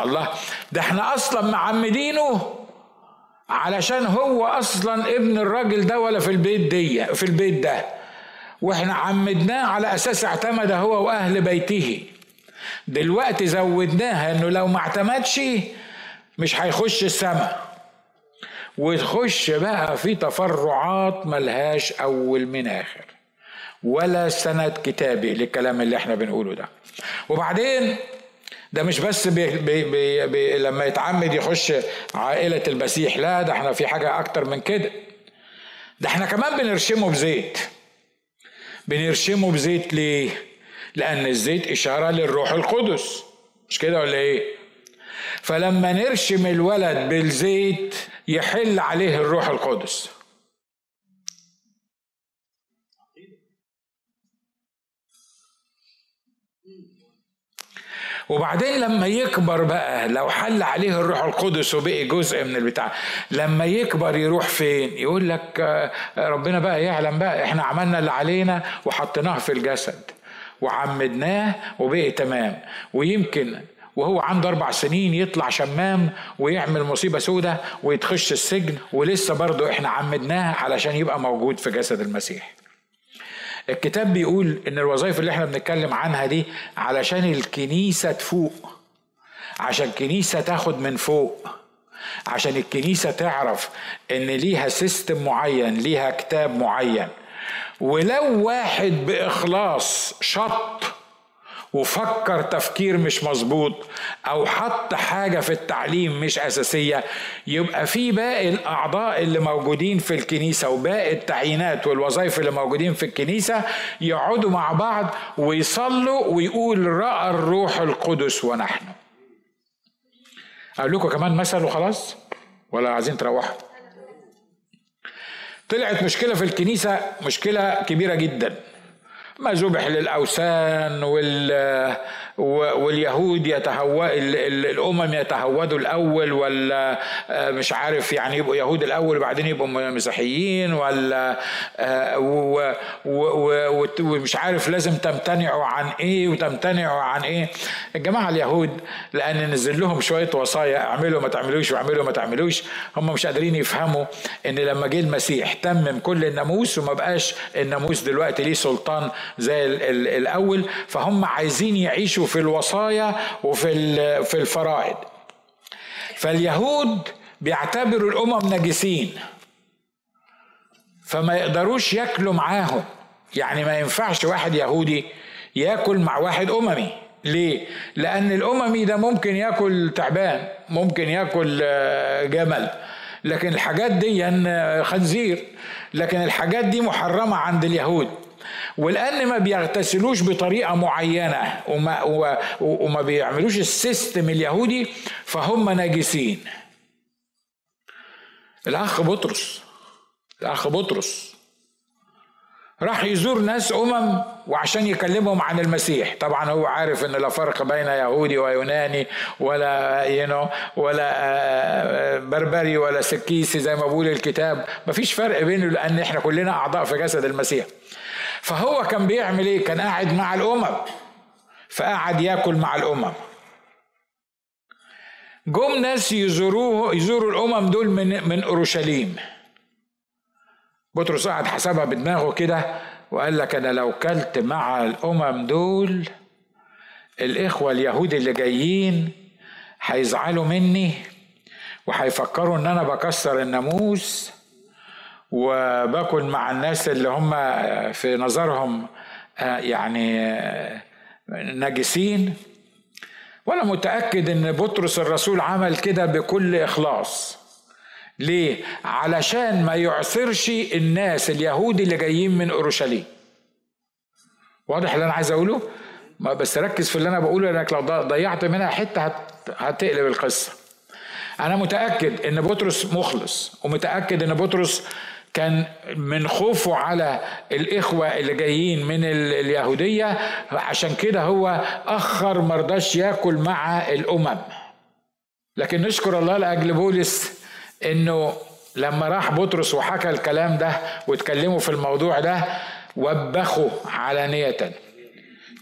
الله. ده إحنا أصلا معمدينه علشان هو أصلا ابن الراجل ده ولا في البيت دي في البيت ده. وإحنا عمدناه على أساس اعتمد هو واهل بيته. دلوقتي زودناها انه لو ما اعتمدش مش هيخش السماء وتخش بقى في تفرعات ملهاش اول من آخر. ولا سند كتابي للكلام اللي إحنا بنقوله ده. وبعدين ده مش بس بي بي بي بي لما يتعمد يخش عائلة المسيح لا ده إحنا في حاجة أكتر من كده ده إحنا كمان بنرشمه بزيت بنرشمه بزيت ليه؟ لأن الزيت إشارة للروح القدس مش كده ولا إيه؟ فلما نرشم الولد بالزيت يحل عليه الروح القدس وبعدين لما يكبر بقى لو حل عليه الروح القدس وبقي جزء من البتاع لما يكبر يروح فين؟ يقول لك آه، ربنا بقى يعلم بقى إحنا عملنا اللي علينا وحطيناه في الجسد وعمدناه وبقي تمام. ويمكن وهو عنده أربع سنين يطلع شمام ويعمل مصيبة سودة ويتخش السجن ولسه برضه إحنا عمدناه علشان يبقى موجود في جسد المسيح. الكتاب بيقول إن الوظائف اللي إحنا بنتكلم عنها دي علشان الكنيسة تفوق عشان الكنيسة تاخد من فوق عشان الكنيسة تعرف إن ليها سيستم معين ليها كتاب معين. ولو واحد بإخلاص شط وفكر تفكير مش مظبوط أو حط حاجة في التعليم مش أساسية يبقى في باقي الأعضاء اللي موجودين في الكنيسة وباقي التعيينات والوظائف اللي موجودين في الكنيسة يقعدوا مع بعض ويصلوا ويقول رأى الروح القدس ونحن. أقول لكم كمان مثل وخلاص؟ ولا عايزين تروحوا؟ طلعت مشكلة في الكنيسة مشكلة كبيرة جدا. ما ذبح للأوثان وال واليهود يتهو الأمم يتهودوا الأول ولا آه، مش عارف يعني يبقوا يهود الأول وبعدين يبقوا مسيحيين ولا آه، ومش عارف لازم تمتنعوا عن إيه وتمتنعوا عن إيه. الجماعة اليهود لأن نزل لهم شوية وصايا اعملوا ما تعملوش واعملوا ما تعملوش هم مش قادرين يفهموا إن لما جه المسيح تمم كل الناموس وما بقاش الناموس دلوقتي ليه سلطان زي الأول فهم عايزين يعيشوا في الوصايا وفي في الفرائض. فاليهود بيعتبروا الأمم نجسين فما يقدروش ياكلوا معاهم. يعني ما ينفعش واحد يهودي ياكل مع واحد أممي. ليه؟ لأن الأممي ده ممكن ياكل تعبان، ممكن ياكل آه، جمل، لكن الحاجات دي آه، خنزير، لكن الحاجات دي محرمة عند اليهود. ولان ما بيغتسلوش بطريقة معينة وما, وما بيعملوش السيستم اليهودي فهم ناجسين. الأخ بطرس الأخ بطرس راح يزور ناس أمم وعشان يكلمهم عن المسيح. طبعا هو عارف إن لا فرق بين يهودي ويوناني ولا ينو ولا آه، آه، بربري ولا سكيسي زي ما بقول الكتاب. مفيش فرق بينه لأن إحنا كلنا أعضاء في جسد المسيح. فهو كان بيعمل إيه؟ كان قاعد مع الأمم. فقعد ياكل مع الأمم. جم ناس يزوروه يزوروا الأمم دول من من أورشليم. بطرس قعد حسبها بدماغه كده وقال لك أنا لو كلت مع الأمم دول الإخوة اليهود اللي جايين هيزعلوا مني وهيفكروا إن أنا بكسر الناموس وباكل مع الناس اللي هم في نظرهم آه، يعني آه، نجسين وأنا متأكد إن بطرس الرسول عمل كده بكل إخلاص. ليه؟ علشان ما يعثرش الناس اليهود اللي جايين من أورشليم. واضح اللي أنا عايز أقوله؟ ما بس ركز في اللي أنا بقوله لأنك لو ضيعت منها حتة هتقلب القصة. أنا متأكد إن بطرس مخلص ومتأكد إن بطرس كان من خوفه على الإخوة اللي جايين من اليهودية. عشان كده هو أخر مرضاش ياكل مع الأمم. لكن نشكر الله لأجل بولس إنه لما راح بطرس وحكى الكلام ده واتكلموا في الموضوع ده وبخوا علانية.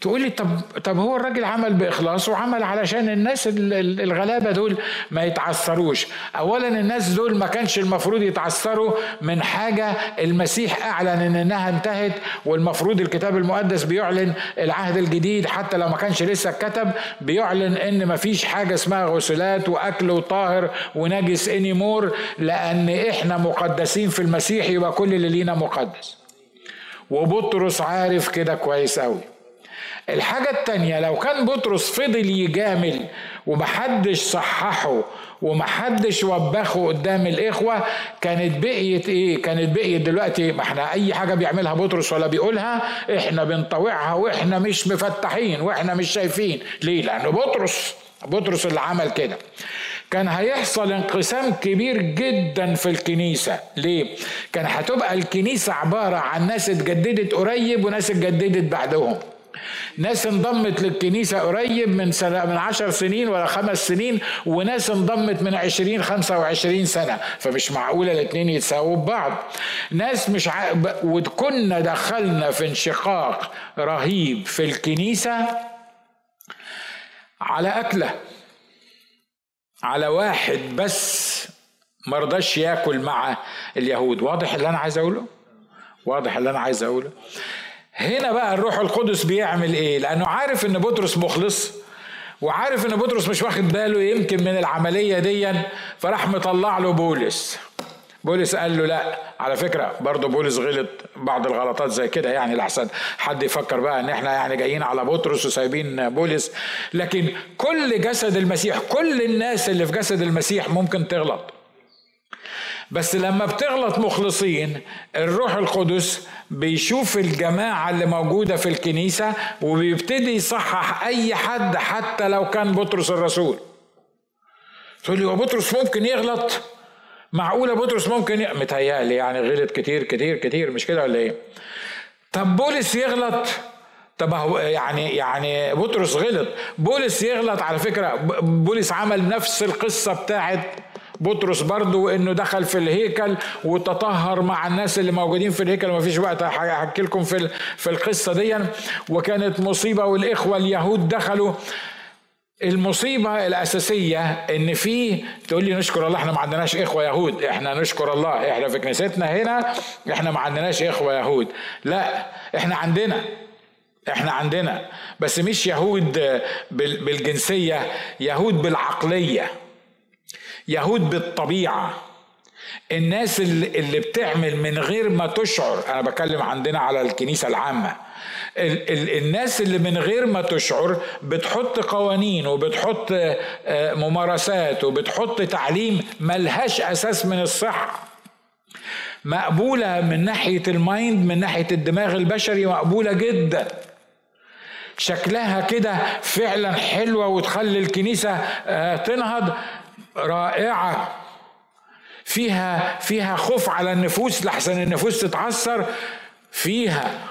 تقول لي طب طب هو الراجل عمل بإخلاص وعمل علشان الناس الغلابة دول ما يتعثروش. اولا الناس دول ما كانش المفروض يتعثروا من حاجة المسيح أعلن إن إنها انتهت والمفروض الكتاب المقدس بيعلن العهد الجديد حتى لو ما كانش لسه اتكتب بيعلن إن ما فيش حاجة اسمها غسلات وأكل وطاهر ونجس اني مور لأن إحنا مقدسين في المسيح يبقى كل اللي لينا مقدس. وبطرس عارف كده كويس قوي الحاجة التانية لو كان بطرس فضل يجامل ومحدش صححه ومحدش وبخه قدام الإخوة كانت بقيت إيه؟ كانت بقيت دلوقتي ما إحنا أي حاجة بيعملها بطرس ولا بيقولها إحنا بنطوعها وإحنا مش مفتحين وإحنا مش شايفين ليه؟ لأنه بطرس بطرس اللي عمل كده كان هيحصل انقسام كبير جدا في الكنيسة ليه؟ كان هتبقى الكنيسة عبارة عن ناس اتجددت قريب وناس اتجددت بعدهم ناس انضمت للكنيسة قريب من سنة من عشر سنين ولا خمس سنين وناس انضمت من عشرين خمسة وعشرين سنة. فمش معقولة الاتنين يتساووا ببعض. ناس مش ع... وكنا دخلنا في انشقاق رهيب في الكنيسة على أكلة. على واحد بس مرضاش ياكل مع اليهود. واضح اللي أنا عايز أقوله؟ واضح اللي أنا عايز أقوله. هنا بقى الروح القدس بيعمل إيه؟ لأنه عارف إن بطرس مخلص وعارف إن بطرس مش واخد باله يمكن من العملية دي فراح مطلع له بولس. بولس قال له لا على فكرة برضه بولس غلط بعض الغلطات زي كده يعني لحسن حد يفكر بقى إن إحنا يعني جايين على بطرس وسايبين بولس. لكن كل جسد المسيح كل الناس اللي في جسد المسيح ممكن تغلط. بس لما بتغلط مخلصين الروح القدس بيشوف الجماعة اللي موجودة في الكنيسة وبيبتدي يصحح أي حد حتى لو كان بطرس الرسول. تقول لي هو بطرس ممكن يغلط؟ معقولة بطرس ممكن. متهيألي يعني غلط كتير كتير كتير مش كده ولا إيه؟ طب بولس يغلط؟ طب هو يعني يعني بطرس غلط. بولس يغلط على فكرة بولس عمل نفس القصة بتاعت بطرس برضه وإنه دخل في الهيكل وتطهر مع الناس اللي موجودين في الهيكل. ما فيش وقت احكي لكم في في القصة دي. وكانت مصيبة والإخوة اليهود دخلوا. المصيبة الأساسية إن في تقول لي نشكر الله إحنا ما عندناش إخوة يهود، إحنا نشكر الله، إحنا في كنيستنا هنا إحنا ما عندناش إخوة يهود، لا إحنا عندنا. إحنا عندنا. بس مش يهود بالجنسية، يهود بالعقلية. يهود بالطبيعة. الناس اللي, بتعمل من غير ما تشعر أنا بكلم عندنا على الكنيسة العامة. ال ال الناس اللي من غير ما تشعر بتحط قوانين وبتحط آه، ممارسات وبتحط تعليم ملهاش أساس من الصحة. مقبولة من ناحية المايند من ناحية الدماغ البشري مقبولة جدا. شكلها كده فعلا حلوة وتخلي الكنيسة آه، تنهض. رائعة. فيها فيها خوف على النفوس لحسن النفوس تتعثر. فيها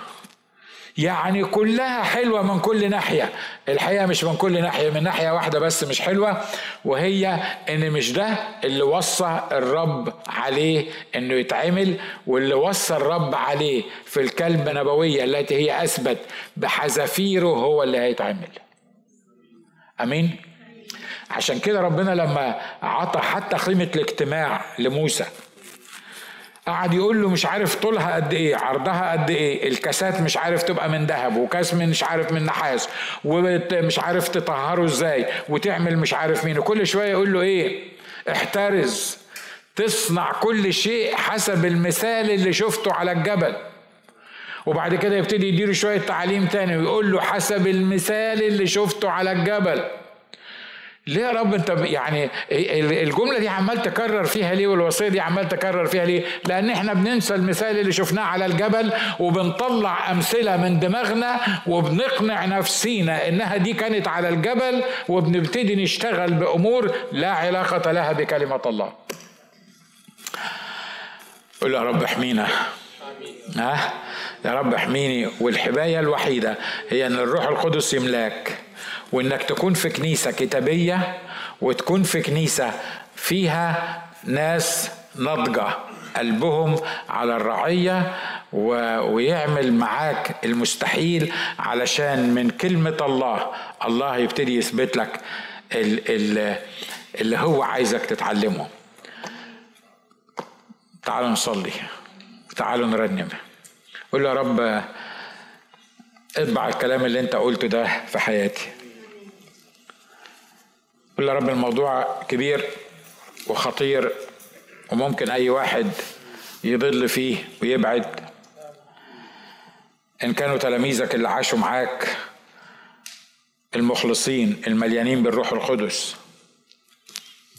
يعني كلها حلوة من كل ناحية. الحقيقة مش من كل ناحية من ناحية واحدة بس مش حلوة وهي إن مش ده اللي وصى الرب عليه إنه يتعمل واللي وصى الرب عليه في الكلمة النبويه التي هي أثبت بحذافيره هو اللي هيتعمل. أمين؟ عشان كده ربنا لما عطى حتى قيمة الاجتماع لموسى قعد يقول له مش عارف طولها قد إيه عرضها قد إيه الكاسات مش عارف تبقى من ذهب وكاس من مش عارف من نحاس ومش عارف تطهره إزاي وتعمل مش عارف مين وكل شوية يقول له إيه؟ احترز تصنع كل شيء حسب المثال اللي شفته على الجبل. وبعد كده يبتدي يديله شوية تعليم تاني ويقول له حسب المثال اللي شفته على الجبل. ليه يا رب انت يعني الجملة دي عمال تكرر فيها ليه والوصية دي عمال تكرر فيها ليه؟ لأن إحنا بننسى المثال اللي شفناه على الجبل وبنطلع أمثلة من دماغنا وبنقنع نفسينا إنها دي كانت على الجبل وبنبتدي نشتغل بأمور لا علاقة لها بكلمة الله. قول يا رب احمينا. ها؟ يا رب احميني. والحمايه الوحيدة هي إن الروح القدس يملاك. وإنك تكون في كنيسة كتابية وتكون في كنيسة فيها ناس ناضجة قلبهم على الرعية و... ويعمل معاك المستحيل علشان من كلمة الله الله يبتدي يثبت لك ال... ال... اللي هو عايزك تتعلمه. تعالوا نصلي. تعالوا نرنم. قول يا رب اطبع الكلام اللي انت قلته ده في حياتي. قول يا رب الموضوع كبير وخطير وممكن أي واحد يضل فيه ويبعد. إن كانوا تلاميذك اللي عاشوا معاك المخلصين المليانين بالروح القدس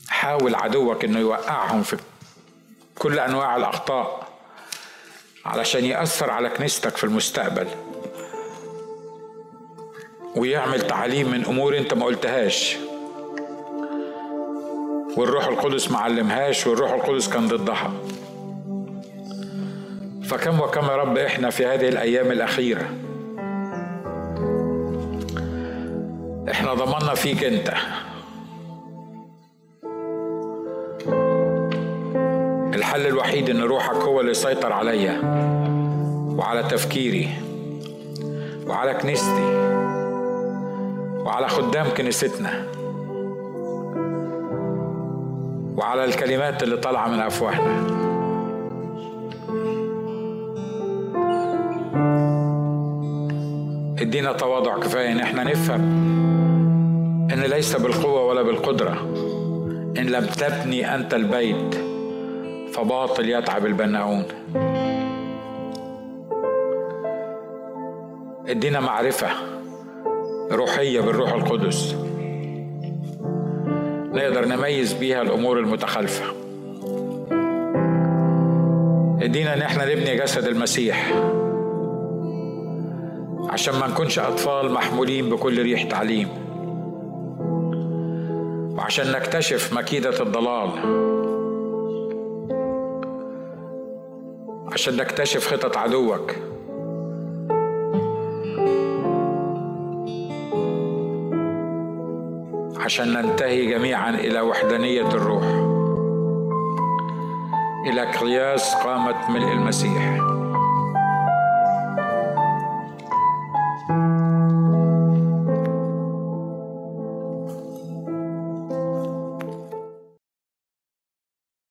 حاول عدوك إنه يوقعهم في كل أنواع الأخطاء علشان يأثر على كنيستك في المستقبل. ويعمل تعليم من أمور أنت ما قلتهاش. والروح القدس ما علمهاش والروح القدس كان ضدها. فكم وكم يا رب إحنا في هذه الأيام الأخيرة. إحنا ضمنا فيك أنت. الحل الوحيد إن روحك هو اللي يسيطر عليا وعلى تفكيري وعلى كنيستي وعلى خدام كنيستنا. وعلى الكلمات اللي طالعة من أفواهنا. ادينا تواضع كفاية إن إحنا نفهم إن ليس بالقوة ولا بالقدرة. إن لم تبني أنت البيت فباطل يتعب البناؤون. ادينا معرفة روحية بالروح القدس. نقدر نميز بيها الأمور المتخالفه ادينا إن إحنا نبني جسد المسيح. عشان ما نكونش أطفال محمولين بكل ريح تعليم. وعشان نكتشف مكيدة الضلال. عشان نكتشف خطط عدوك. عشان ننتهي جميعا إلى وحدانية الروح. إلى قياس قامة ملء المسيح.